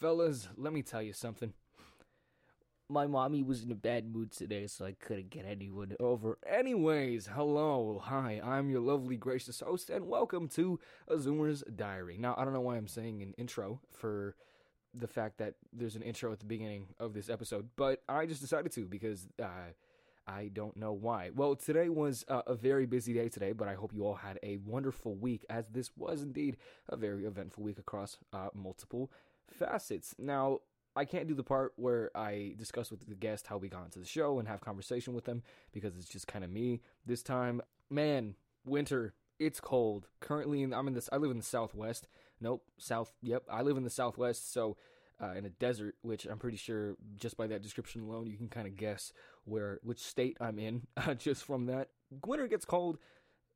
Fellas, let me tell you something. My mommy was in a bad mood today, so I couldn't get anyone over. Anyways, hello, hi, I'm your lovely, gracious host, and welcome to A Zoomer's Diary. Now, I don't know why I'm saying an intro for the fact that there's an intro at the beginning of this episode, but I just decided to because uh, I don't know why. Well, today was uh, a very busy day today, but I hope you all had a wonderful week, as this was indeed a very eventful week across uh, multiple facets. Now, I can't do the part where I discuss with the guest how we got into the show and have conversation with them because it's just kind of me this time. Man, winter it's cold. Currently, I'm in this. I live in the Southwest. Nope, South. Yep, I live in the Southwest. So, uh, in a desert, which I'm pretty sure just by that description alone, you can kind of guess where which state I'm in uh, just from that. Winter gets cold,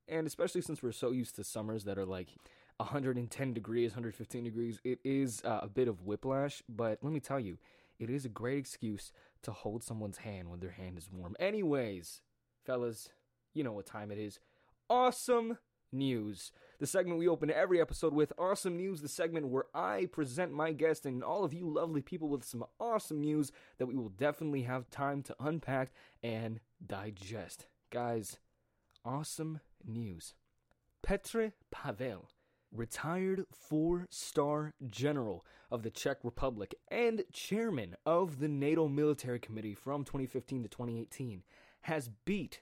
and especially since we're so used to summers that are like 110 degrees, 115 degrees, it is uh, a bit of whiplash. But let me tell you, it is a great excuse to hold someone's hand when their hand is warm. Anyways, fellas, you know what time it is. Awesome news. The segment we open every episode with awesome news, the segment where I present my guest and all of you lovely people with some awesome news that we will definitely have time to unpack and digest. Guys, awesome news. Petr Pavel, retired four star general of the Czech Republic and chairman of the NATO Military Committee from 2015 to 2018, has beat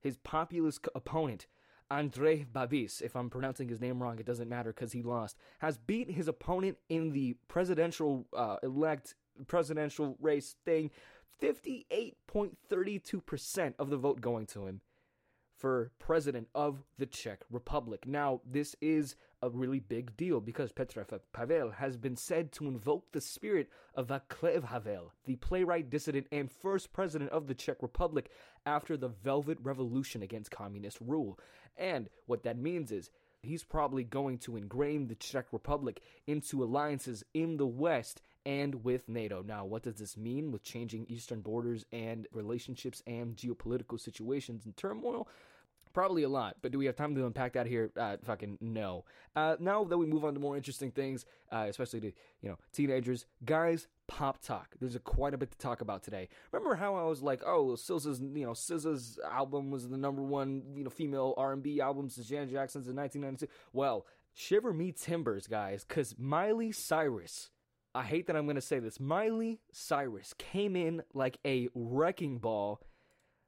his populist opponent Andrej Babis, if I'm pronouncing his name wrong, it doesn't matter because he lost, has beat his opponent in the presidential uh, elect presidential race thing 58.32% of the vote going to him for president of the Czech Republic. Now, this is a really big deal because Petr Pavel has been said to invoke the spirit of Václav Havel, the playwright, dissident, and first president of the Czech Republic after the Velvet Revolution against communist rule. And what that means is he's probably going to ingrain the Czech Republic into alliances in the West and with NATO. Now, what does this mean with changing eastern borders and relationships and geopolitical situations and turmoil? Probably a lot, but do we have time to unpack that here? Uh, fucking no. Uh, now that we move on to more interesting things, uh, especially to you know teenagers, guys, pop talk. There's a, quite a bit to talk about today. Remember how I was like, oh, SZA's you know SZA's album was the number one you know female R&B album since Janet Jackson's in 1992. Well, shiver me timbers, guys, because Miley Cyrus. I hate that I'm going to say this. Miley Cyrus came in like a wrecking ball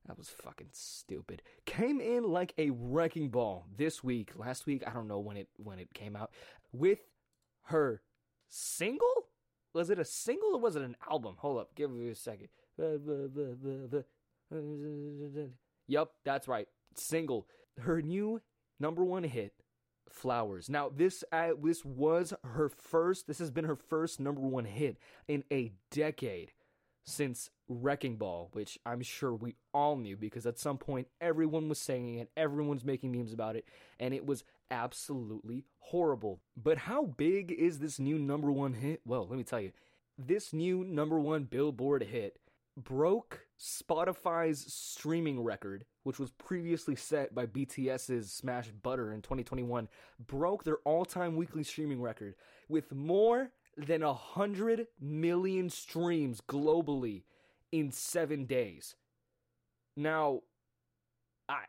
that was fucking stupid. Came in like a wrecking ball this week, last week, I don't know when it when it came out, with her single? Was it a single or was it an album? Hold up, give me a second. Yep, that's right. Single. Her new number one hit, Flowers. Now this uh, this was her first. This has been her first number one hit in a decade since Wrecking Ball, which I'm sure we all knew because at some point everyone was saying it, everyone's making memes about it, and it was absolutely horrible. But how big is this new number one hit? Well, let me tell you, this new number one Billboard hit broke Spotify's streaming record, which was previously set by BTS's Smash Butter in 2021, broke their all time weekly streaming record with more than a hundred million streams globally in seven days. Now, I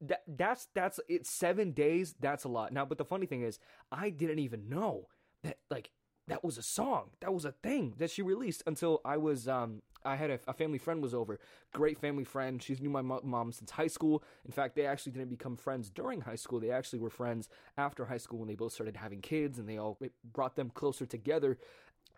that that's that's it's seven days. That's a lot. Now, but the funny thing is, I didn't even know that like that was a song. That was a thing that she released until I was um I had a, a, family friend was over. Great family friend. She's knew my mom since high school. In fact, they actually didn't become friends during high school. They actually were friends after high school when they both started having kids, and they all brought them closer together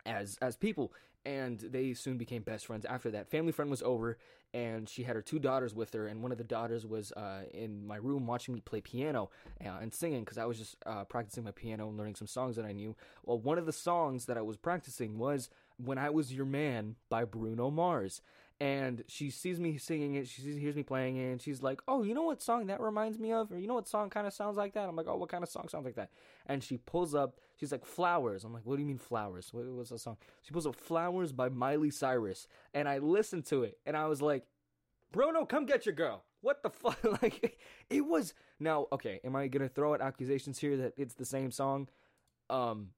as as people and they soon became best friends after that. Family friend was over and she had her two daughters with her and one of the daughters was uh, in my room watching me play piano uh, and singing because i was just uh, practicing my piano and learning some songs that i knew. Well one of the songs that i was practicing was when i was your man by bruno mars and she sees me singing it. She hears me playing it, and she's like, "Oh, you know what song that reminds me of? Or you know what song kind of sounds like that?" I'm like, "Oh, what kind of song sounds like that?" And she pulls up. She's like, "Flowers." I'm like, "What do you mean flowers? What was the song?" She pulls up "Flowers" by Miley Cyrus, and I listened to it, and I was like, "Bruno, come get your girl." What the fuck? like, it was now okay. Am I gonna throw out accusations here that it's the same song? Um,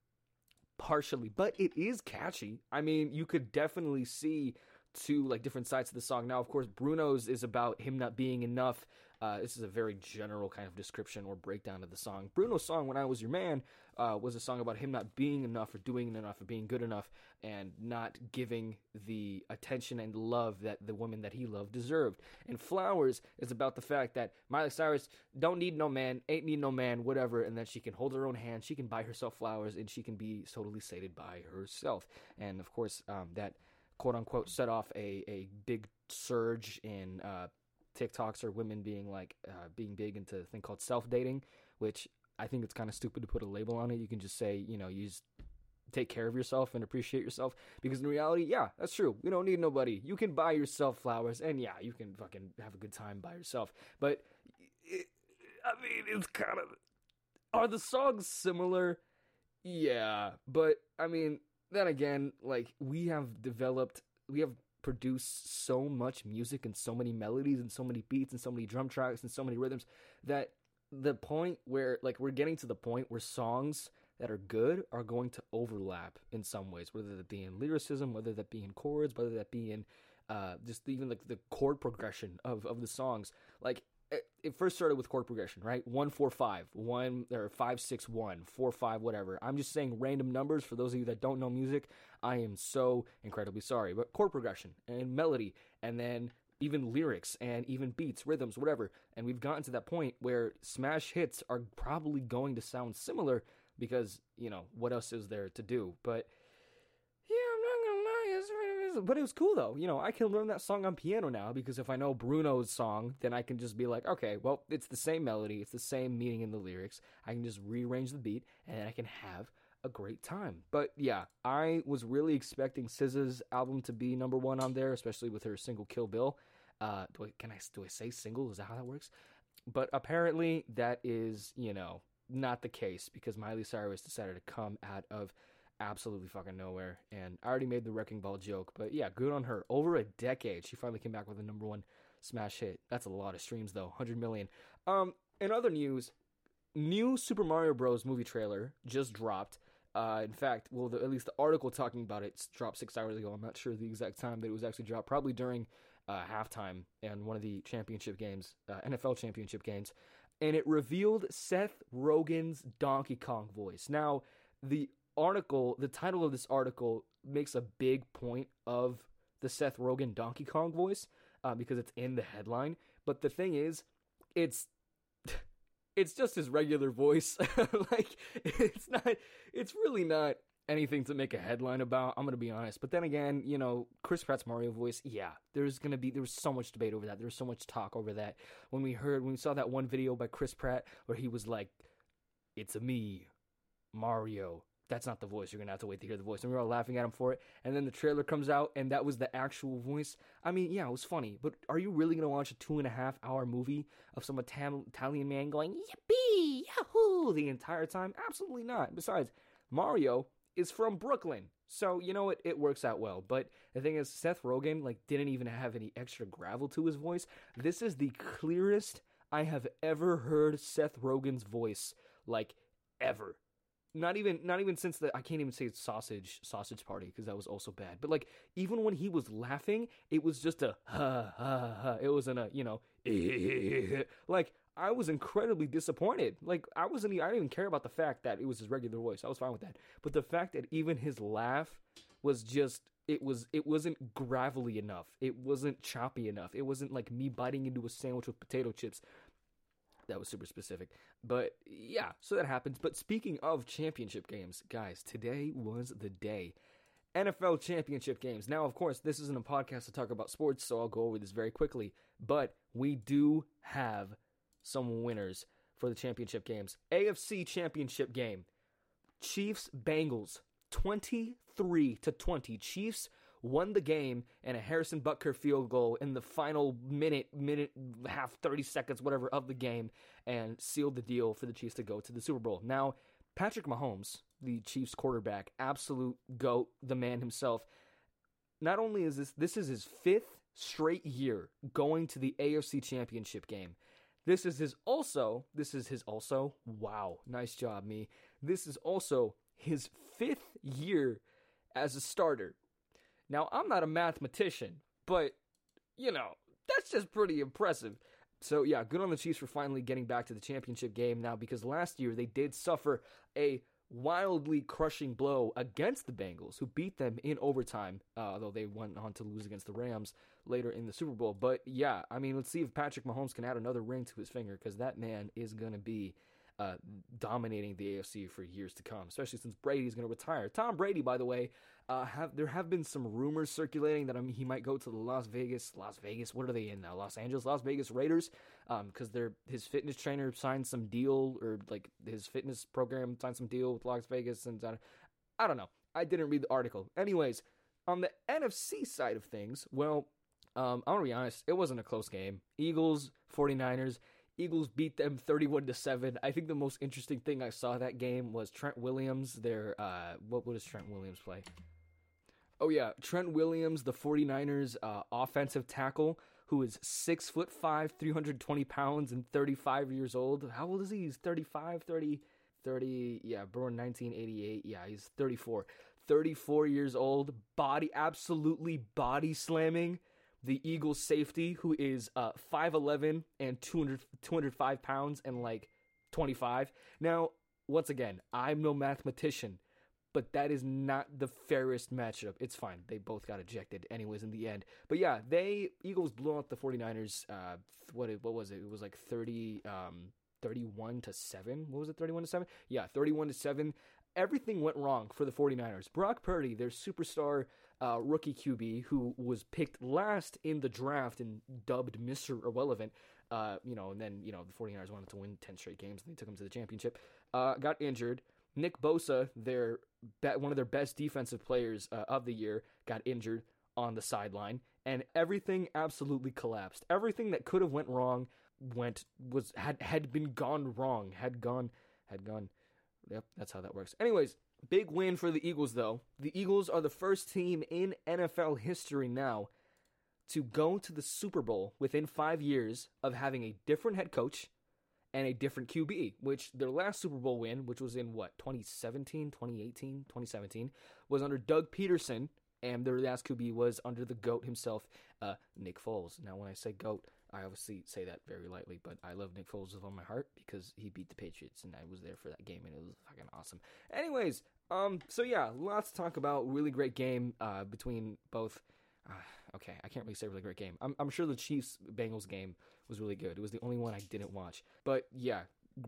partially, but it is catchy. I mean, you could definitely see two like different sides of the song. Now, of course, Bruno's is about him not being enough. Uh, this is a very general kind of description or breakdown of the song. Bruno's song, When I Was Your Man, uh, was a song about him not being enough or doing enough or being good enough and not giving the attention and love that the woman that he loved deserved. And Flowers is about the fact that Miley Cyrus don't need no man, ain't need no man, whatever, and that she can hold her own hand, she can buy herself flowers, and she can be totally sated by herself. And of course, um, that quote unquote set off a, a big surge in uh, TikToks or women being like uh, being big into a thing called self dating, which I think it's kind of stupid to put a label on it. You can just say, you know, you just take care of yourself and appreciate yourself because in reality, yeah, that's true. You don't need nobody. You can buy yourself flowers and yeah, you can fucking have a good time by yourself. But it, I mean, it's kind of are the songs similar? Yeah, but I mean, then again, like we have developed, we have produced so much music and so many melodies and so many beats and so many drum tracks and so many rhythms that the point where like we're getting to the point where songs that are good are going to overlap in some ways whether that be in lyricism whether that be in chords whether that be in uh, just even like the chord progression of, of the songs. Like it first started with chord progression, right? One four five, one or five six one, four five, whatever. I'm just saying random numbers for those of you that don't know music. I am so incredibly sorry, but chord progression and melody, and then even lyrics and even beats, rhythms, whatever. And we've gotten to that point where smash hits are probably going to sound similar because you know what else is there to do, but but it was cool though. You know, I can learn that song on piano now because if I know Bruno's song, then I can just be like, okay, well, it's the same melody, it's the same meaning in the lyrics. I can just rearrange the beat and I can have a great time. But yeah, I was really expecting SZA's album to be number one on there, especially with her single "Kill Bill." Uh, do I can I do I say single? Is that how that works? But apparently, that is you know not the case because Miley Cyrus decided to come out of absolutely fucking nowhere. And I already made the wrecking ball joke, but yeah, good on her. Over a decade, she finally came back with a number one smash hit. That's a lot of streams though, 100 million. Um, in other news, new Super Mario Bros. movie trailer just dropped. Uh, in fact, well, the, at least the article talking about it dropped six hours ago. I'm not sure the exact time that it was actually dropped. Probably during uh, halftime and one of the championship games, uh, NFL championship games, and it revealed Seth Rogen's Donkey Kong voice. Now, the article, the title of this article makes a big point of the Seth Rogen Donkey Kong voice uh, because it's in the headline. But the thing is, it's it's just his regular voice. like it's not. It's really not anything to make a headline about. I'm gonna be honest. But then again, you know, Chris Pratt's Mario voice. Yeah, there's gonna be there was so much debate over that. There was so much talk over that when we heard when we saw that one video by Chris Pratt where he was like, "It's a me, Mario." That's not the voice. You're gonna have to wait to hear the voice. And we were all laughing at him for it. And then the trailer comes out, and that was the actual voice. I mean, yeah, it was funny. But are you really gonna watch a two and a half hour movie of some Italian man going yippee yahoo the entire time? Absolutely not. Besides, Mario is from Brooklyn. So you know it, it works out well. But the thing is, Seth Rogen like didn't even have any extra gravel to his voice. This is the clearest I have ever heard Seth Rogen's voice, like ever not even not even since the I can't even say sausage sausage party because that was also bad. But like even when he was laughing, it was just a ha ha ha. It wasn't a you know like I was incredibly disappointed. Like I wasn't I didn't even care about the fact that it was his regular voice. I was fine with that. But the fact that even his laugh was just it was it wasn't gravelly enough. It wasn't choppy enough. It wasn't like me biting into a sandwich with potato chips that was super specific. But yeah, so that happens. But speaking of championship games, guys, today was the day. NFL championship games. Now, of course, this isn't a podcast to talk about sports, so I'll go over this very quickly. But we do have some winners for the championship games. AFC championship game. Chiefs Bengals 23 to 20. Chiefs won the game and a Harrison Butker field goal in the final minute, minute, half, 30 seconds, whatever, of the game and sealed the deal for the Chiefs to go to the Super Bowl. Now, Patrick Mahomes, the Chiefs quarterback, absolute GOAT, the man himself. Not only is this, this is his fifth straight year going to the AFC Championship game. This is his also, this is his also, wow, nice job, me. This is also his fifth year as a starter. Now, I'm not a mathematician, but, you know, that's just pretty impressive. So, yeah, good on the Chiefs for finally getting back to the championship game now because last year they did suffer a wildly crushing blow against the Bengals, who beat them in overtime, uh, although they went on to lose against the Rams later in the Super Bowl. But yeah, I mean, let's see if Patrick Mahomes can add another ring to his finger because that man is going to be uh, dominating the AFC for years to come, especially since Brady's going to retire. Tom Brady, by the way, uh, have there have been some rumors circulating that mean, he might go to the Las Vegas, Las Vegas. What are they in now? Los Angeles, Las Vegas Raiders, because um, they're his fitness trainer signed some deal or like his fitness program signed some deal with Las Vegas, and uh, I don't know. I didn't read the article. Anyways, on the NFC side of things, well, um, I'm gonna be honest, it wasn't a close game. Eagles, 49ers. Eagles beat them 31 to 7. I think the most interesting thing I saw that game was Trent Williams, their uh what does Trent Williams play? Oh yeah, Trent Williams, the 49ers uh, offensive tackle who is 6 foot 5, 320 pounds and 35 years old. How old is he? He's 35, 30 30 yeah, born 1988. Yeah, he's 34. 34 years old, body absolutely body slamming the Eagles safety, who is uh, 5'11 and 200, 205 pounds and like 25. Now, once again, I'm no mathematician, but that is not the fairest matchup. It's fine. They both got ejected anyways in the end. But yeah, they Eagles blew out the 49ers uh what what was it? It was like 30 um 31 to 7. What was it? 31 to 7? Yeah, 31 to 7. Everything went wrong for the 49ers. Brock Purdy, their superstar uh, rookie QB who was picked last in the draft and dubbed Mr. Irrelevant. Uh, you know, and then, you know, the 49ers wanted to win 10 straight games and they took him to the championship. Uh, got injured. Nick Bosa, their be- one of their best defensive players uh, of the year, got injured on the sideline, and everything absolutely collapsed. Everything that could have went wrong went was had had been gone wrong. Had gone had gone. Yep, that's how that works. Anyways, Big win for the Eagles, though. The Eagles are the first team in NFL history now to go to the Super Bowl within five years of having a different head coach and a different QB, which their last Super Bowl win, which was in what, 2017, 2018, 2017, was under Doug Pederson, and their last QB was under the GOAT himself, uh, Nick Foles. Now, when I say GOAT, I obviously say that very lightly, but I love Nick Foles with all my heart because he beat the Patriots and I was there for that game and it was fucking awesome. Anyways, um, so yeah, lots to talk about. Really great game uh, between both. Uh, okay, I can't really say really great game. I'm, I'm sure the Chiefs Bengals game was really good. It was the only one I didn't watch. But yeah,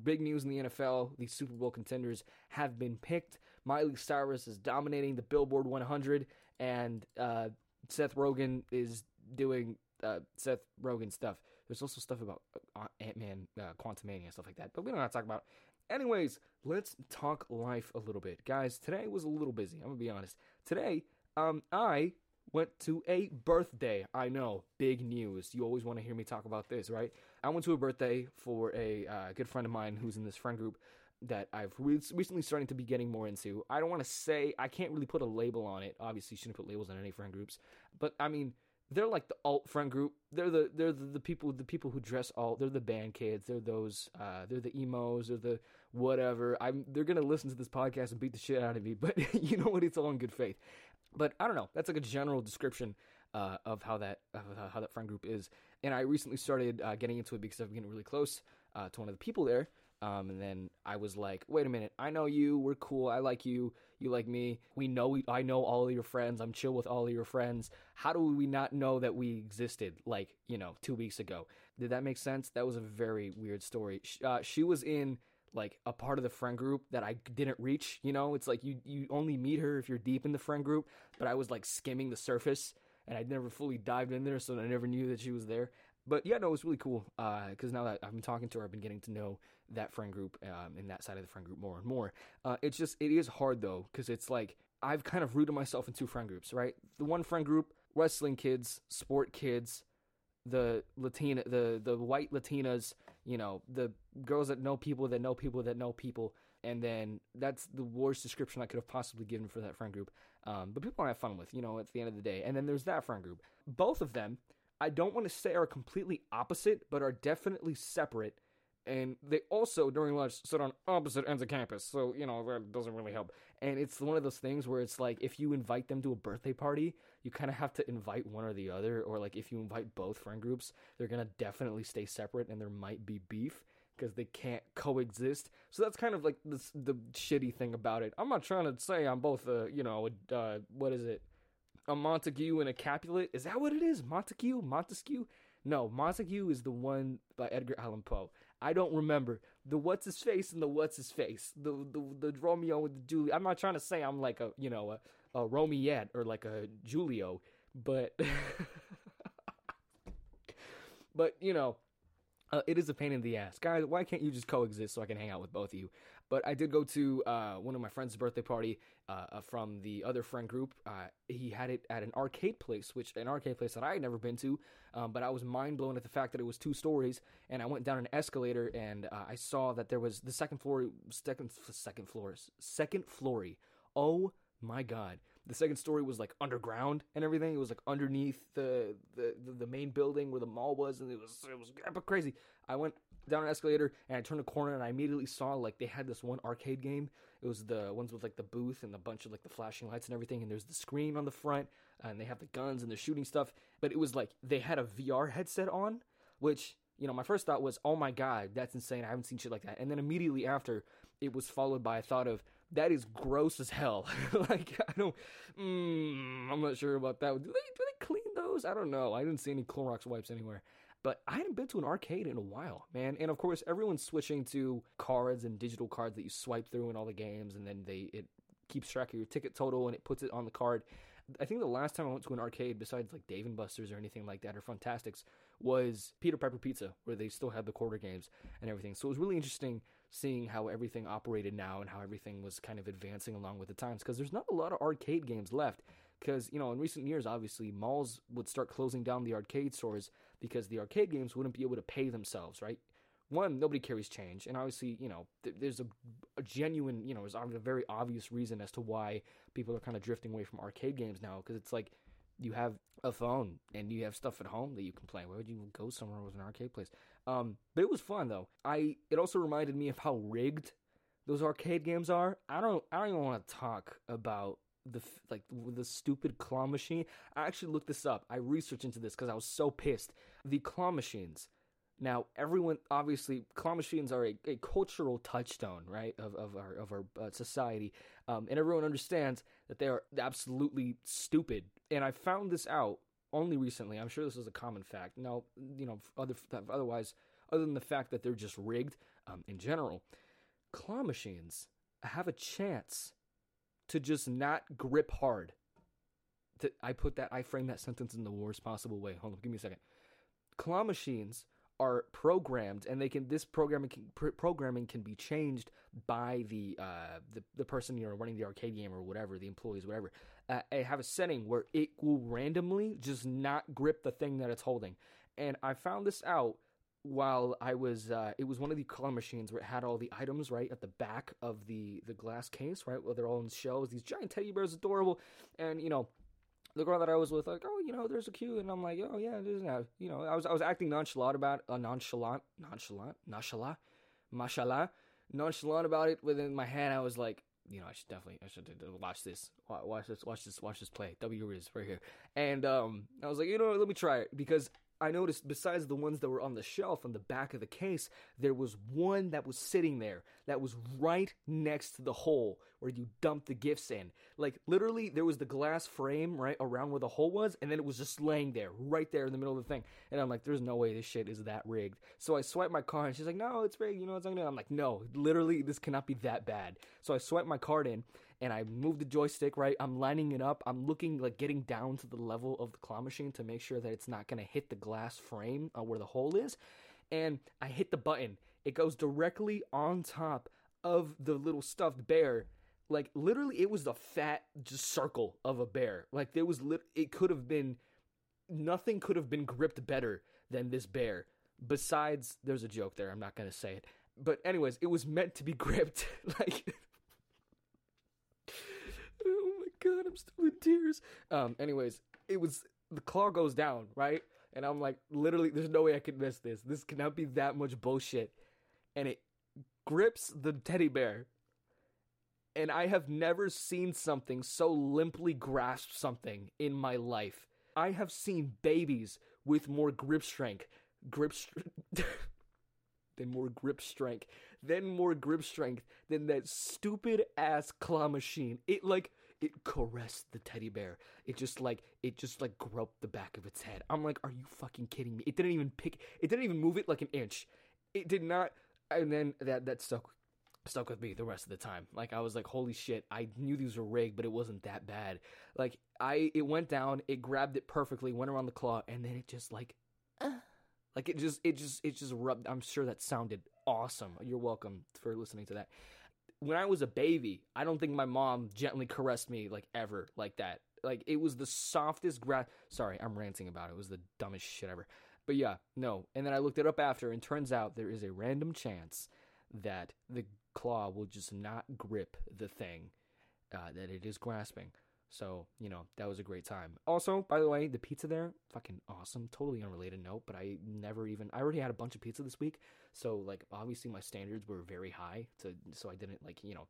big news in the NFL. The Super Bowl contenders have been picked. Miley Cyrus is dominating the Billboard 100, and uh, Seth Rogen is doing uh, Seth Rogen stuff. There's also stuff about uh, Ant Man, uh, Quantumania, stuff like that. But we don't have to talk about. Anyways, let's talk life a little bit, guys. Today was a little busy. I'm gonna be honest. Today, um, I went to a birthday. I know, big news. You always want to hear me talk about this, right? I went to a birthday for a uh, good friend of mine who's in this friend group that I've re- recently starting to be getting more into. I don't want to say I can't really put a label on it. Obviously, shouldn't put labels on any friend groups, but I mean they're like the alt friend group. They're the they're the, the, people the people who dress alt. They're the band kids. They're those uh, they're the emos. They're the whatever. I'm they're gonna listen to this podcast and beat the shit out of me. But you know what? It's all in good faith. But I don't know. That's like a general description uh, of how that of how that friend group is. And I recently started uh, getting into it because I'm getting really close uh, to one of the people there. Um, and then I was like, wait a minute, I know you, we're cool, I like you, you like me, we know, I know all of your friends, I'm chill with all of your friends. How do we not know that we existed like, you know, two weeks ago? Did that make sense? That was a very weird story. Uh, she was in like a part of the friend group that I didn't reach, you know, it's like you, you only meet her if you're deep in the friend group, but I was like skimming the surface and I never fully dived in there, so I never knew that she was there. But yeah, no, it was really cool because uh, now that I've been talking to her, I've been getting to know that friend group um, and that side of the friend group more and more. Uh, it's just it is hard though because it's like I've kind of rooted myself in two friend groups, right? The one friend group, wrestling kids, sport kids, the Latina, the the white Latinas, you know, the girls that know people that know people that know people, and then that's the worst description I could have possibly given for that friend group. Um, but people I have fun with, you know, at the end of the day. And then there's that friend group. Both of them I don't want to say are completely opposite, but are definitely separate. And they also during lunch sit on opposite ends of campus, so you know that doesn't really help. And it's one of those things where it's like if you invite them to a birthday party, you kind of have to invite one or the other, or like if you invite both friend groups, they're gonna definitely stay separate, and there might be beef because they can't coexist. So that's kind of like the the shitty thing about it. I'm not trying to say I'm both a you know a, uh, what is it a Montague and a Capulet. Is that what it is? Montague, Montesquieu. No, Montague is the one by Edgar Allan Poe. I don't remember the what's his face and the what's his face. The the the Romeo with the Julie. I'm not trying to say I'm like a you know a, a or like a Julio, but but you know uh, it is a pain in the ass, guys. Why can't you just coexist so I can hang out with both of you? But I did go to uh, one of my friend's birthday party uh, uh from the other friend group. Uh, he had it at an arcade place, which an arcade place that I had never been to. Um, but I was mind blown at the fact that it was two stories, and I went down an escalator and uh, I saw that there was the second floor, second second floors, second flory. Oh my god! the second story was like underground and everything. It was like underneath the the, the main building where the mall was, and it was it was crazy. I went down an escalator and I turned a corner and I immediately saw like they had this one arcade game. It was the ones with like the booth and a bunch of like the flashing lights and everything. And there's the screen on the front and they have the guns and they're shooting stuff. But it was like they had a VR headset on, which you know my first thought was, oh my god, that's insane. I haven't seen shit like that. And then immediately after, it was followed by a thought of that is gross as hell. like I don't, mm, I'm not sure about that. Do they do they clean those? I don't know. I didn't see any Clorox wipes anywhere. But I hadn't been to an arcade in a while, man. And of course, everyone's switching to cards and digital cards that you swipe through in all the games, and then they it keeps track of your ticket total and it puts it on the card. I think the last time I went to an arcade, besides like Dave and Buster's or anything like that, or Fantastics, was Peter Piper Pizza, where they still had the quarter games and everything. So it was really interesting seeing how everything operated now and how everything was kind of advancing along with the times because there's not a lot of arcade games left because you know in recent years obviously malls would start closing down the arcade stores because the arcade games wouldn't be able to pay themselves right one nobody carries change and obviously you know th- there's a, a, genuine you know there's a very obvious reason as to why people are kind of drifting away from arcade games now because it's like you have a phone and you have stuff at home that you can play. Why would you go somewhere with an arcade place? Um, but it was fun though. I it also reminded me of how rigged those arcade games are. I don't I don't even want to talk about the like the stupid claw machine. I actually looked this up. I researched into this because I was so pissed. The claw machines. Now, everyone obviously claw machines are a, a cultural touchstone, right, of, of our of our uh, society, um, and everyone understands that they are absolutely stupid. And I found this out only recently. I'm sure this is a common fact. Now, you know, other otherwise, other than the fact that they're just rigged um, in general, claw machines have a chance to just not grip hard. To, I put that, I frame that sentence in the worst possible way. Hold on, give me a second. Claw machines are programmed, and they can. This programming can, pr- programming can be changed by the uh, the the person you know running the arcade game or whatever, the employees, whatever uh, have a setting where it will randomly just not grip the thing that it's holding. And I found this out while I was uh, it was one of the claw machines where it had all the items right at the back of the the glass case, right? Where they're all in shells, these giant teddy bears, adorable, and you know. The girl that I was with, like, oh, you know, there's a queue, and I'm like, oh yeah, there's now, you know, I was I was acting nonchalant about uh, nonchalant, nonchalant, nonchalant, mashallah, nonchalant about it. Within my head, I was like, you know, I should definitely, I should watch this, watch this, watch this, watch this play. W is right here, and um, I was like, you know, let me try it because I noticed besides the ones that were on the shelf on the back of the case, there was one that was sitting there that was right next to the hole where you dump the gifts in. Like literally, there was the glass frame right around where the hole was, and then it was just laying there, right there in the middle of the thing. And I'm like, there's no way this shit is that rigged. So I swipe my card, and she's like, no, it's rigged. You know what's I'm going on? I'm like, no, literally, this cannot be that bad. So I swipe my card in, and I move the joystick right. I'm lining it up. I'm looking like getting down to the level of the claw machine to make sure that it's not going to hit the glass frame uh, where the hole is. And I hit the button. It goes directly on top of the little stuffed bear. Like literally, it was the fat just circle of a bear. Like there was, lit- it could have been, nothing could have been gripped better than this bear. Besides, there's a joke there. I'm not gonna say it. But anyways, it was meant to be gripped. like god, I'm still in tears. Um, anyways, it was the claw goes down, right? And I'm like, literally, there's no way I could miss this. This cannot be that much bullshit. And it grips the teddy bear. And I have never seen something so limply grasp something in my life. I have seen babies with more grip strength, grip strength, than more grip strength, then more grip strength than that stupid ass claw machine. It like it caressed the teddy bear. It just like it just like groped the back of its head. I'm like, are you fucking kidding me? It didn't even pick. It didn't even move it like an inch. It did not. And then that that stuck stuck with me the rest of the time. Like I was like, holy shit, I knew these were rigged, but it wasn't that bad. Like I it went down, it grabbed it perfectly, went around the claw, and then it just like uh, like it just it just it just rubbed I'm sure that sounded awesome. You're welcome for listening to that. When I was a baby, I don't think my mom gently caressed me like ever like that. Like it was the softest grass. Sorry, I'm ranting about it. It was the dumbest shit ever. But yeah, no. And then I looked it up after, and turns out there is a random chance that the claw will just not grip the thing uh, that it is grasping. So, you know, that was a great time. Also, by the way, the pizza there, fucking awesome. Totally unrelated note, but I never even I already had a bunch of pizza this week. So, like obviously my standards were very high to so I didn't like, you know,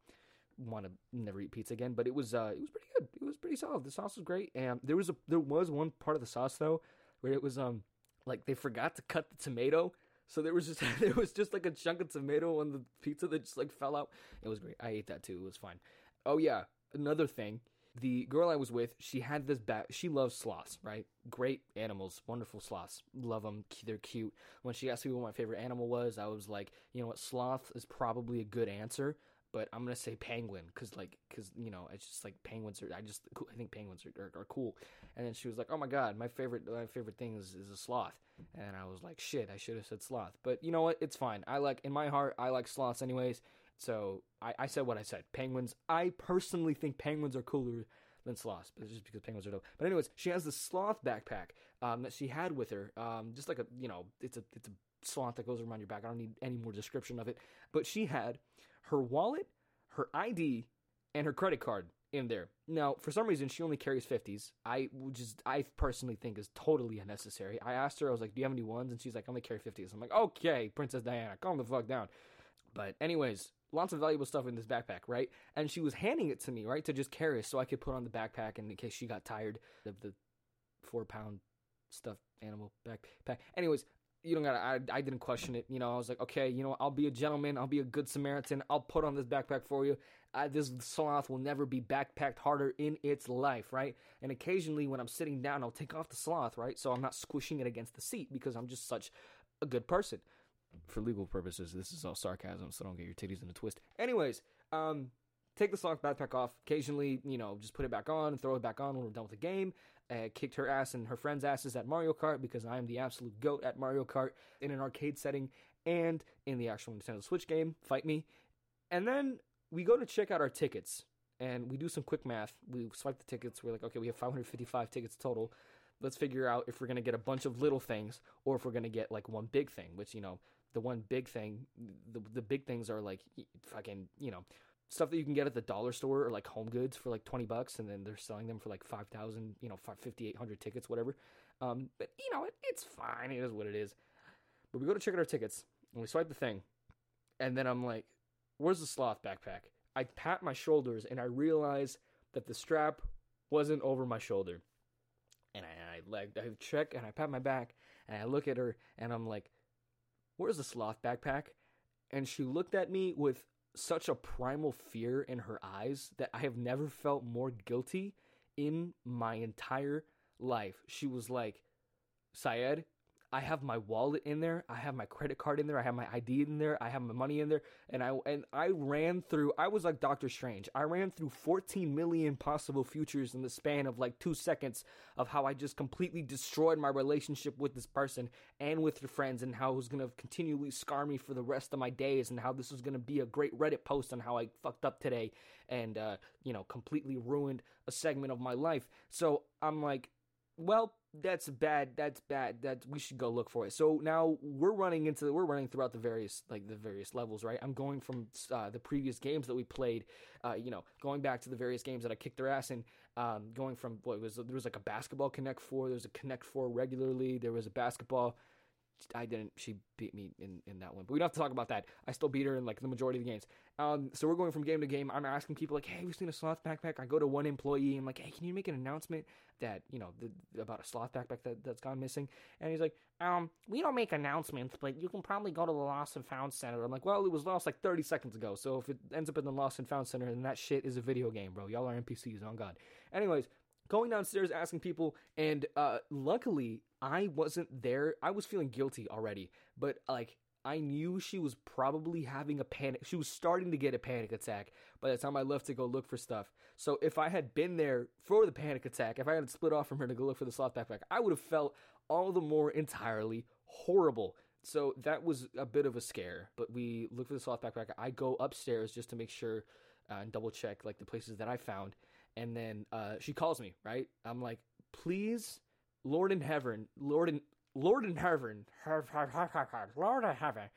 want to never eat pizza again, but it was uh it was pretty good. It was pretty solid. The sauce was great. And there was a there was one part of the sauce though where it was um like they forgot to cut the tomato so there was just there was just like a chunk of tomato on the pizza that just like fell out. It was great. I ate that too. It was fine. Oh yeah, another thing. The girl I was with, she had this bat. She loves sloths, right? Great animals, wonderful sloths. Love them. They're cute. When she asked me what my favorite animal was, I was like, you know what, sloth is probably a good answer but I'm gonna say penguin because like because you know it's just like penguins are I just I think penguins are, are, are, cool. And then she was like, oh my god, my favorite my favorite thing is, is a sloth. And I was like, shit, I should have said sloth. But you know what? It's fine. I like in my heart I like sloths anyways. So I, I said what I said. Penguins. I personally think penguins are cooler than sloths, but just because penguins are dope. But anyways, she has the sloth backpack um, that she had with her, um, just like a you know, it's a it's a sloth that goes around your back. I don't need any more description of it. But she had her wallet, her ID, and her credit card in there. Now, for some reason, she only carries 50s. I just, I personally think is totally unnecessary. I asked her, I was like, do you have any ones? And she's like, I only carry 50s. I'm like, okay, Princess Diana, calm the fuck down. But anyways, lots of valuable stuff in this backpack, right? And she was handing it to me, right, to just carry so I could put on the backpack and in case she got tired of the four pound stuffed animal backpack. Anyways, you don't gotta I, I didn't question it you know i was like okay you know i'll be a gentleman i'll be a good samaritan i'll put on this backpack for you I, this sloth will never be backpacked harder in its life right and occasionally when i'm sitting down i'll take off the sloth right so i'm not squishing it against the seat because i'm just such a good person for legal purposes this is all sarcasm so don't get your titties in a twist anyways um take the sloth backpack off occasionally you know just put it back on and throw it back on when we're done with the game uh, kicked her ass and her friends' asses at Mario Kart because I am the absolute goat at Mario Kart in an arcade setting and in the actual Nintendo Switch game. Fight me. And then we go to check out our tickets and we do some quick math. We swipe the tickets. We're like, okay, we have 555 tickets total. Let's figure out if we're going to get a bunch of little things or if we're going to get like one big thing, which, you know, the one big thing, the, the big things are like fucking, you know, stuff that you can get at the dollar store or like home goods for like 20 bucks and then they're selling them for like 5000 you know 5800 tickets whatever. Um, but you know it, it's fine. It is what it is. But we go to check out our tickets and we swipe the thing and then i'm like where's the sloth backpack? I pat my shoulders and i realize that the strap wasn't over my shoulder. And i, I like i check and i pat my back and i look at her and i'm like where's the sloth backpack and she looked at me with such a primal fear in her eyes that I have never felt more guilty in my entire life. She was like, Syed, I have my wallet in there, I have my credit card in there, I have my ID in there, I have my money in there, and I and I ran through I was like Doctor Strange. I ran through 14 million possible futures in the span of like 2 seconds of how I just completely destroyed my relationship with this person and with your friends and how it was going to continually scar me for the rest of my days and how this was going to be a great Reddit post on how I fucked up today and uh, you know, completely ruined a segment of my life. So I'm like, well, that's bad. That's bad. That we should go look for it. So now we're running into we're running throughout the various like the various levels, right? I'm going from uh, the previous games that we played, uh, you know, going back to the various games that I kicked their ass in. Um, going from what was there was like a basketball Connect Four, there was a Connect Four regularly, there was a basketball I didn't. She beat me in, in that one, but we don't have to talk about that. I still beat her in like the majority of the games. Um, so we're going from game to game. I'm asking people like, "Hey, have you seen a sloth backpack?" I go to one employee. I'm like, "Hey, can you make an announcement that you know the, about a sloth backpack that that's gone missing?" And he's like, "Um, we don't make announcements, but you can probably go to the Lost and Found Center." I'm like, "Well, it was lost like 30 seconds ago, so if it ends up in the Lost and Found Center, then that shit is a video game, bro. Y'all are NPCs. On God." Anyways, going downstairs asking people, and uh, luckily I wasn't there. I was feeling guilty already, but like I knew she was probably having a panic. She was starting to get a panic attack by the time I left to go look for stuff. So if I had been there for the panic attack, if I had split off from her to go look for the sloth backpack, I would have felt all the more entirely horrible. So that was a bit of a scare. But we look for the sloth backpack. I go upstairs just to make sure uh, and double check like the places that I found. And then uh, she calls me. Right? I'm like, please Lord in heaven, Lord in Lord in heaven, Lord in heaven,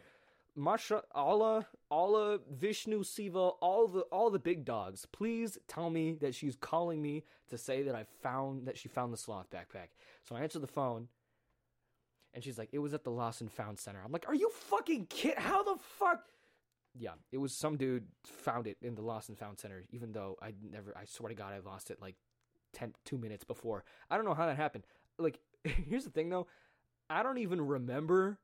Masha, Allah, Allah, Vishnu, Siva, all the all the big dogs. Please tell me that she's calling me to say that I found that she found the sloth backpack. So I answer the phone, and she's like, "It was at the Lost and Found Center." I'm like, "Are you fucking kid? How the fuck?" Yeah, it was some dude found it in the Lost and Found Center, even though I never. I swear to God, I lost it like 10, two minutes before. I don't know how that happened like here's the thing though. I don't even remember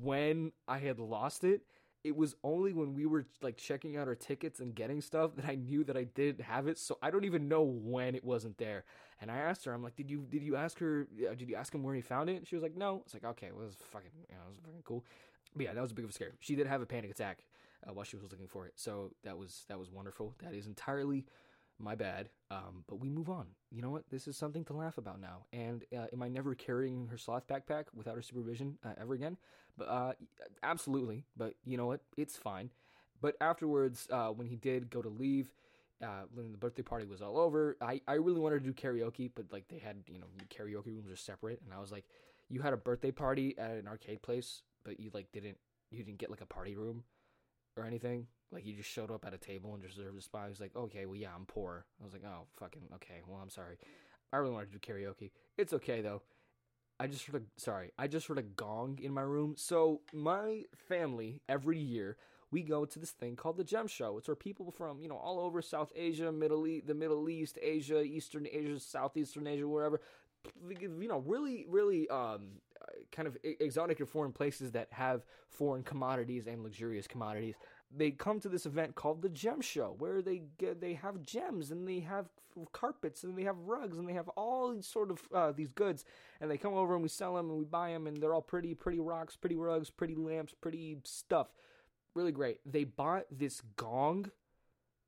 when i had lost it. It was only when we were like checking out our tickets and getting stuff that i knew that i didn't have it so i don't even know when it wasn't there. And i asked her i'm like did you did you ask her did you ask him where he found it? She was like no. It's like okay well it was fucking you know it was fucking cool. But yeah that was a big of a scare. She did have a panic attack uh, while she was looking for it so that was that was wonderful. That is entirely my bad. Um, but we move on. You know what? This is something to laugh about now. And uh, am I never carrying her sloth backpack without her supervision uh, ever again? But uh, absolutely. But you know what? It's fine. But afterwards, uh, when he did go to leave, uh, when the birthday party was all over, I, I really wanted to do karaoke, but like they had, you know, karaoke rooms are separate. And I was like, you had a birthday party at an arcade place, but you like didn't, you didn't get like a party room or anything. Like he just showed up at a table and reserved a spot. He's like, okay, well yeah, I'm poor. I was like, oh fucking okay. Well, I'm sorry. I really wanted to do karaoke. It's okay though. I just heard a sorry. I just heard a gong in my room. So my family every year we go to this thing called the Gem Show. It's where people from you know all over South Asia, Middle East, the Middle East, Asia, Eastern Asia, Southeastern Asia, wherever, you know, really, really um, kind of exotic or foreign places that have foreign commodities and luxurious commodities they come to this event called the Gem Show, where they get, they have gems and they have carpets and they have rugs and they have all these sort of uh, these goods, and they come over and we sell them and we buy them and they're all pretty, pretty rocks, pretty rugs, pretty lamps, pretty stuff, really great. They bought this gong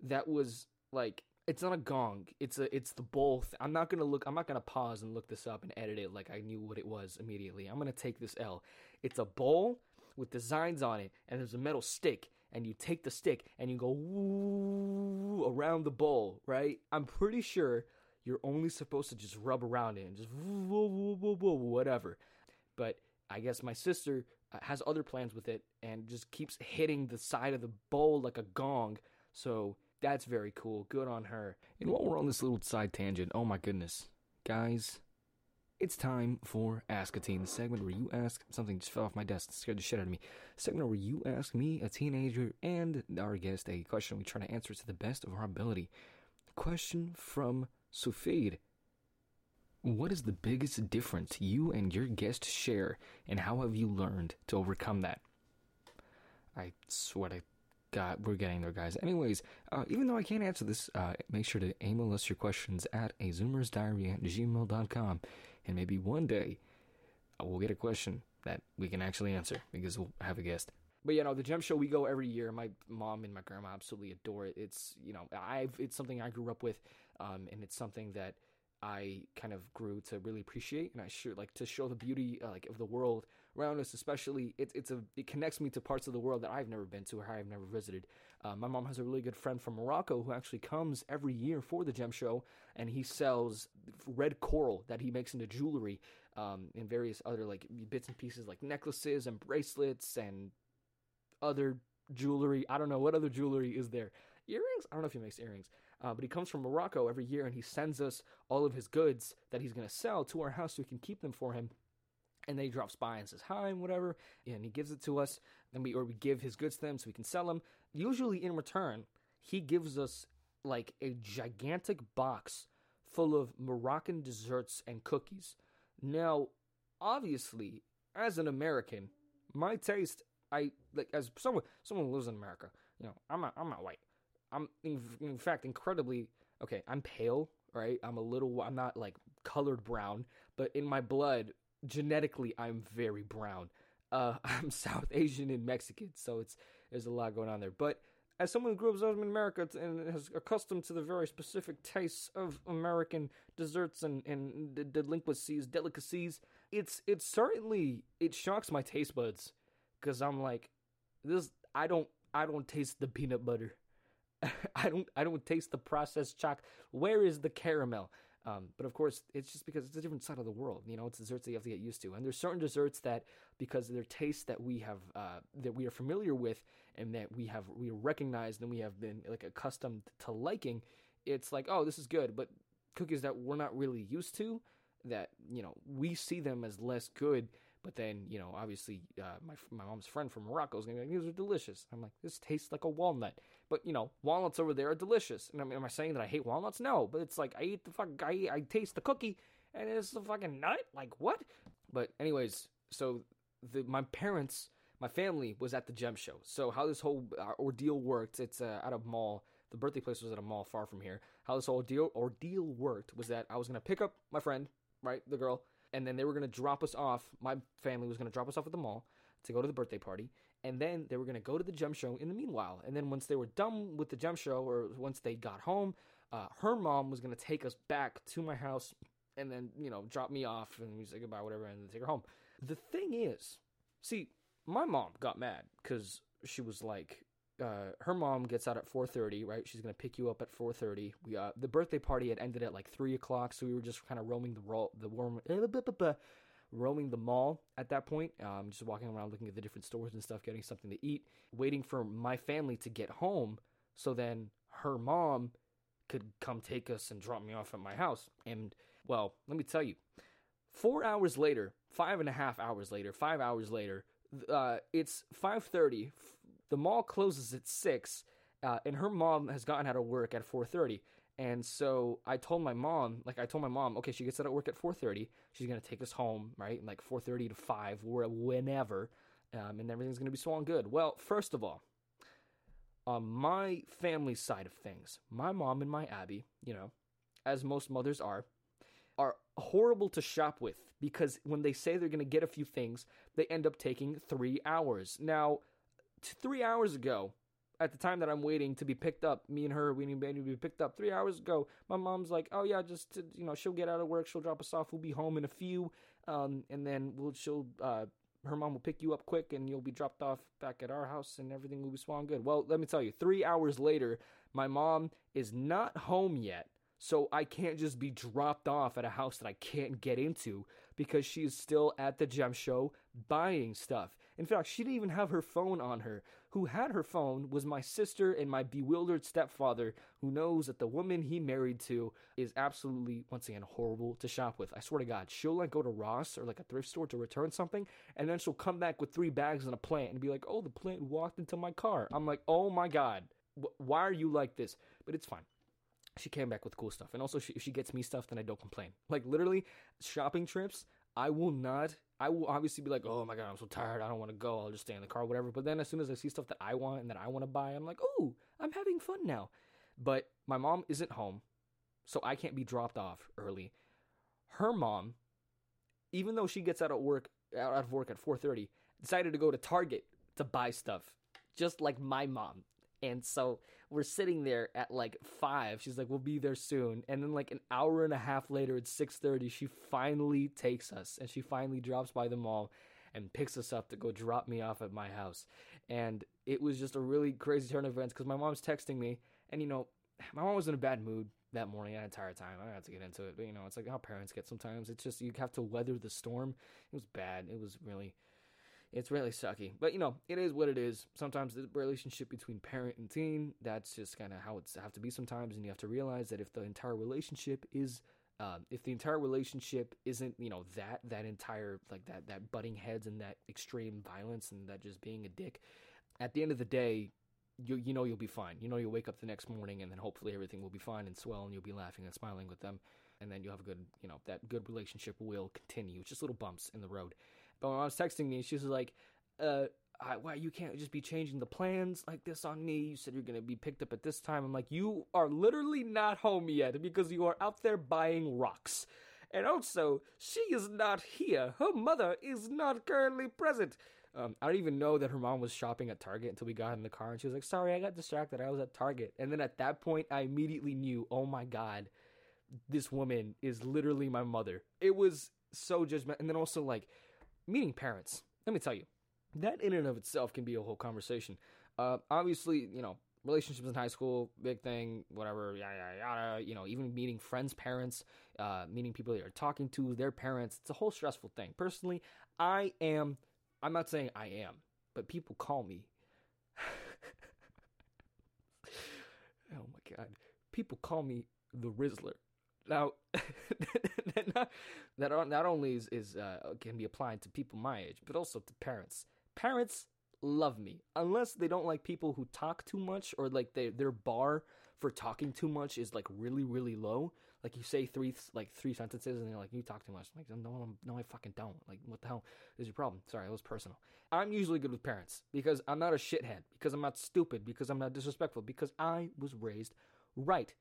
that was like it's not a gong. It's a it's the bowl. I'm not gonna look. I'm not gonna pause and look this up and edit it like I knew what it was immediately. I'm gonna take this L. It's a bowl with designs on it, and there's a metal stick, and you take the stick and you go woo around the bowl, right? I'm pretty sure you're only supposed to just rub around it and just woo, woo, woo, woo, whatever. But I guess my sister uh, has other plans with it and just keeps hitting the side of the bowl like a gong. So that's very cool. Good on her. And while we're on this little side tangent, oh my goodness, guys, it's time for Ask a Teen, the segment where you ask something just fell off my desk, and scared the shit out of me. Segment where you ask me, a teenager, and our guest a question. We try to answer to the best of our ability. Question from Sufid. What is the biggest difference you and your guest share, and how have you learned to overcome that? I swear to God, we're getting there, guys. Anyways, uh, even though I can't answer this, uh, make sure to email us your questions at a zoomersdiary at gmail.com and maybe one day we'll get a question that we can actually answer because we'll have a guest. But you know, the gem show we go every year. My mom and my grandma absolutely adore it. It's you know, I've it's something I grew up with, um, and it's something that I kind of grew to really appreciate, and I sure like to show the beauty uh, like of the world around us, especially it's it's a it connects me to parts of the world that I've never been to or I've never visited. Uh, my mom has a really good friend from Morocco who actually comes every year for the gem show, and he sells red coral that he makes into jewelry um, and various other like bits and pieces like necklaces and bracelets and other jewelry. I don't know what other jewelry is there. Earrings? I don't know if he makes earrings. Uh, but he comes from Morocco every year and he sends us all of his goods that he's going to sell to our house so we can keep them for him. And then he drops by and says hi and whatever, and he gives it to us. And we or we give his goods to them so we can sell them. Usually in return, he gives us like a gigantic box full of Moroccan desserts and cookies. Now, obviously, as an American, my taste, I like as someone someone who lives in America. You know, I'm not I'm not white. I'm in, in fact incredibly okay. I'm pale, right? I'm a little. I'm not like colored brown, but in my blood, genetically, I'm very brown. Uh, I'm South Asian and Mexican, so it's there's a lot going on there. But as someone who grew up in America and is accustomed to the very specific tastes of American desserts and and the delinquencies, delicacies, it's it's certainly it shocks my taste buds because I'm like this. I don't I don't taste the peanut butter. I don't I don't taste the processed chocolate. Where is the caramel? Um, but of course, it's just because it's a different side of the world. You know, it's desserts that you have to get used to, and there's certain desserts that, because of their taste that we have, uh, that we are familiar with, and that we have we recognized and we have been like accustomed to liking. It's like, oh, this is good, but cookies that we're not really used to, that you know, we see them as less good but then, you know, obviously, uh, my my mom's friend from Morocco is gonna be like, "These are delicious." I'm like, "This tastes like a walnut," but you know, walnuts over there are delicious. And I mean, am I saying that I hate walnuts? No, but it's like I eat the fuck, I I taste the cookie, and it's a fucking nut. Like what? But anyways, so the my parents, my family was at the gem show. So how this whole uh, ordeal worked? It's uh, at a mall. The birthday place was at a mall far from here. How this whole deal ordeal worked was that I was gonna pick up my friend, right, the girl and then they were going to drop us off. My family was going to drop us off at the mall to go to the birthday party, and then they were going to go to the gem show in the meanwhile. And then once they were done with the gem show, or once they got home, uh, her mom was going to take us back to my house and then, you know, drop me off and we say goodbye, whatever, and then take her home. The thing is, see, my mom got mad because she was like, uh, her mom gets out at 4.30 right? She's gonna pick you up at 4.30 we uh, the birthday party had ended at like 3 o'clock so we were just kind of roaming the ro- the warm roaming the mall at that point um, just walking around looking at the different stores and stuff getting something to eat waiting for my family to get home so then her mom could come take us and drop me off at my house. And well let me tell you four hours later five and a half hours later five hours later uh, it's 5.30 the mall closes at six, uh, and her mom has gotten out of work at four thirty. And so I told my mom, like I told my mom, okay, she gets out of work at four thirty. She's gonna take us home, right? Like four thirty to five, or whenever, um, and everything's gonna be swollen good. Well, first of all, on my family side of things, my mom and my Abby, you know, as most mothers are, are horrible to shop with because when they say they're going to get a few things, they end up taking three hours. Now, three hours ago, at the time that I'm waiting to be picked up, me and her waiting to be picked up three hours ago. My mom's like, "Oh yeah, just to, you know, she'll get out of work, she'll drop us off, we'll be home in a few, um, and then we'll she'll uh, her mom will pick you up quick, and you'll be dropped off back at our house, and everything will be swung good." Well, let me tell you, three hours later, my mom is not home yet, so I can't just be dropped off at a house that I can't get into because she's still at the gem show buying stuff. In fact, she didn't even have her phone on her. Who had her phone was my sister and my bewildered stepfather, who knows that the woman he married to is absolutely, once again, horrible to shop with. I swear to God, she'll like go to Ross or like a thrift store to return something, and then she'll come back with three bags and a plant and be like, oh, the plant walked into my car. I'm like, oh my God, why are you like this? But it's fine she came back with cool stuff. And also, she, if she gets me stuff, then I don't complain. Like, literally, shopping trips, I will not I will obviously be like, oh my god, I'm so tired. I don't want to go. I'll just stay in the car, whatever. But then as soon as I see stuff that I want and that I want to buy, I'm like, oh, I'm having fun now. But my mom isn't home, so I can't be dropped off early. Her mom, even though she gets out of work out of work at 4:30, decided to go to Target to buy stuff, just like my mom. And so we're sitting there at like five. She's like, "We'll be there soon." And then like an hour and a half later, it's six thirty. She finally takes us, and she finally drops by the mall. and picks us up to go drop me off at my house. And it was just a really crazy turn of events because my mom's texting me, and you know, my mom was in a bad mood that morning that entire time. I don't have to get into it, but you know, it's like how parents get sometimes. It's just you have to weather the storm. It was bad. It was really it's really sucky. But you know, it is what it is. Sometimes the relationship between parent and teen, that's just kind of how it's have to be sometimes and you have to realize that if the entire relationship is um, if the entire relationship isn't, you know, that that entire like that that butting heads and that extreme violence and that just being a dick, at the end of the day, you you know you'll be fine. You know you'll wake up the next morning and then hopefully everything will be fine and swell and you'll be laughing and smiling with them and then you'll have a good, you know, that good relationship will continue. It's just little bumps in the road. But I was texting me, she was like, uh, I, why you can't just be changing the plans like this on me? You said you're gonna be picked up at this time. I'm like, you are literally not home yet because you are out there buying rocks. And also, she is not here. Her mother is not currently present. Um, I didn't even know that her mom was shopping at Target until we got in the car, and she was like, "Sorry, I got distracted. I was at Target." And then at that point, I immediately knew, "Oh my god, this woman is literally my mother." It was so judgmental, and then also like meeting parents. Let me tell you, that in and of itself can be a whole conversation. Uh, obviously, you know, relationships in high school, big thing, whatever, yada, yada, yada. You know, even meeting friends' parents, uh, meeting people you're talking to, their parents. It's a whole stressful thing. Personally, I am, I'm not saying I am, but people call me. oh my God. People call me the Rizzler. Now, that not, not only is, is uh, can be applied to people my age, but also to parents. Parents love me unless they don't like people who talk too much or like they, their bar for talking too much is like really really low. Like you say three like three sentences and they're like you talk too much. I'm like no, no, I fucking don't. Like what the hell is your problem? Sorry, it was personal. I'm usually good with parents because I'm not a shithead, because I'm not stupid, because I'm not disrespectful, because I was raised right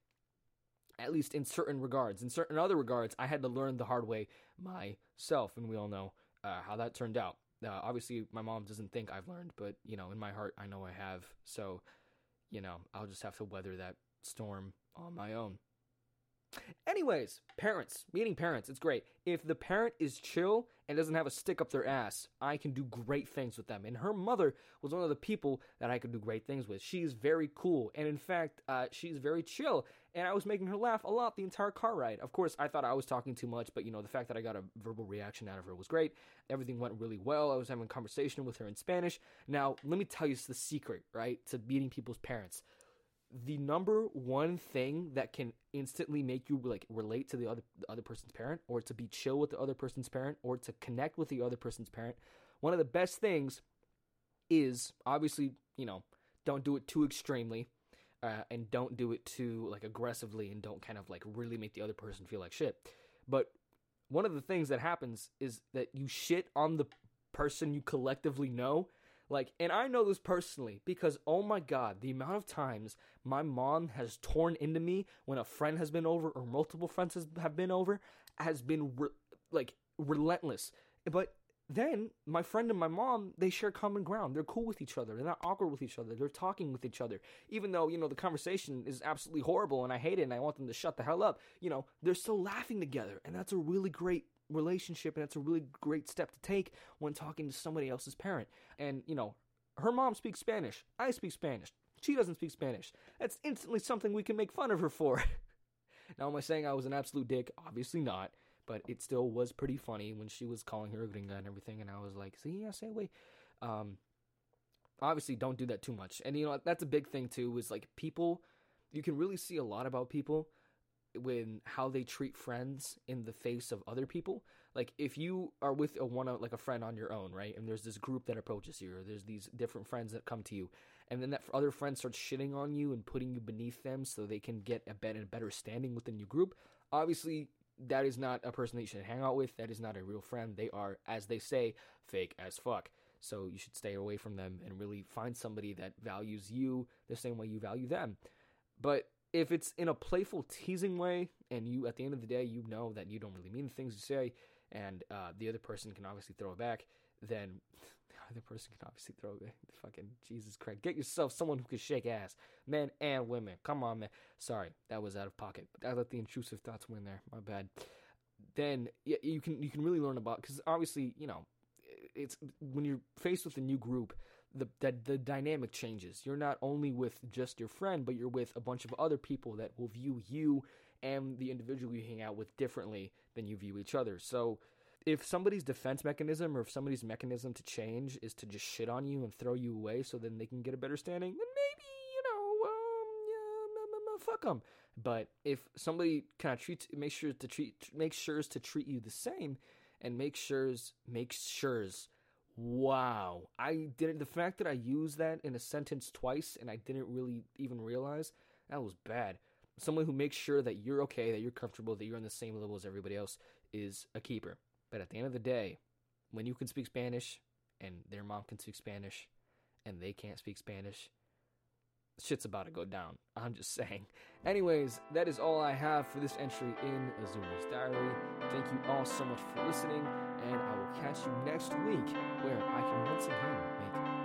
at least in certain regards. In certain other regards, I had to learn the hard way myself, and we all know uh, how that turned out. Uh, obviously, my mom doesn't think I've learned, but you know, in my heart, I know I have. So, you know, I'll just have to weather that storm on my own. Anyways, parents, meeting parents, it's great. If the parent is chill and doesn't have a stick up their ass, I can do great things with them. And her mother was one of the people that I could do great things with. She's very cool, and in fact, uh, she's very chill. And I was making her laugh a lot the entire car ride. Of course, I thought I was talking too much, but you know, the fact that I got a verbal reaction out of her was great. Everything went really well. I was having a conversation with her in Spanish. Now, let me tell you the secret, right, to meeting people's parents the number one thing that can instantly make you like relate to the other the other person's parent or to be chill with the other person's parent or to connect with the other person's parent one of the best things is obviously you know don't do it too extremely uh, and don't do it too like aggressively and don't kind of like really make the other person feel like shit. But one of the things that happens is that you shit on the person you collectively know like, and I know this personally because, oh my God, the amount of times my mom has torn into me when a friend has been over or multiple friends has, have been over has been re- like relentless. But then my friend and my mom, they share common ground. They're cool with each other. They're not awkward with each other. They're talking with each other. Even though, you know, the conversation is absolutely horrible and I hate it and I want them to shut the hell up, you know, they're still laughing together. And that's a really great relationship and it's a really great step to take when talking to somebody else's parent. And, you know, her mom speaks Spanish. I speak Spanish. She doesn't speak Spanish. That's instantly something we can make fun of her for. now, am I saying I was an absolute dick? Obviously not. But it still was pretty funny when she was calling her a gringa and everything. And I was like, see, I say away. Um, obviously, don't do that too much. And, you know, that's a big thing, too, is like people, you can really see a lot about people when how they treat friends in the face of other people. Like if you are with a one like a friend on your own, right? And there's this group that approaches you, or there's these different friends that come to you, and then that other friend starts shitting on you and putting you beneath them so they can get a better, better standing within your group. Obviously, that is not a person that you should hang out with. That is not a real friend. They are, as they say, fake as fuck. So you should stay away from them and really find somebody that values you the same way you value them. But if it's in a playful, teasing way, and you, at the end of the day, you know that you don't really mean the things you say, and uh, the other person can obviously throw it back, then the person can obviously throw it back. Fucking Jesus Christ. Get yourself someone who can shake ass. Men and women. Come on, man. Sorry, that was out of pocket. I let the intrusive thoughts win there. My bad. Then yeah, you can you can really learn about because obviously you know it's when you're faced with a new group, the that the dynamic changes. You're not only with just your friend, but you're with a bunch of other people that will view you and the individual you hang out with differently than you view each other. So if somebody's defense mechanism or if somebody's mechanism to change is to just shit on you and throw you away so then they can get a better standing, then maybe, you know, um, yeah, fuck them. But if somebody kind of treats, makes sure to treat, makes sure to treat you the same and make sure's, makes sure's, wow. I didn't, the fact that I used that in a sentence twice and I didn't really even realize, that was bad. Someone who makes sure that you're okay, that you're comfortable, that you're on the same level as everybody else is a keeper. But at the end of the day, when you can speak Spanish and their mom can speak Spanish and they can't speak Spanish, shit's about to go down. I'm just saying. Anyways, that is all I have for this entry in A Zoomer's diary. Thank you all so much for listening, and I will catch you next week where I can once again make.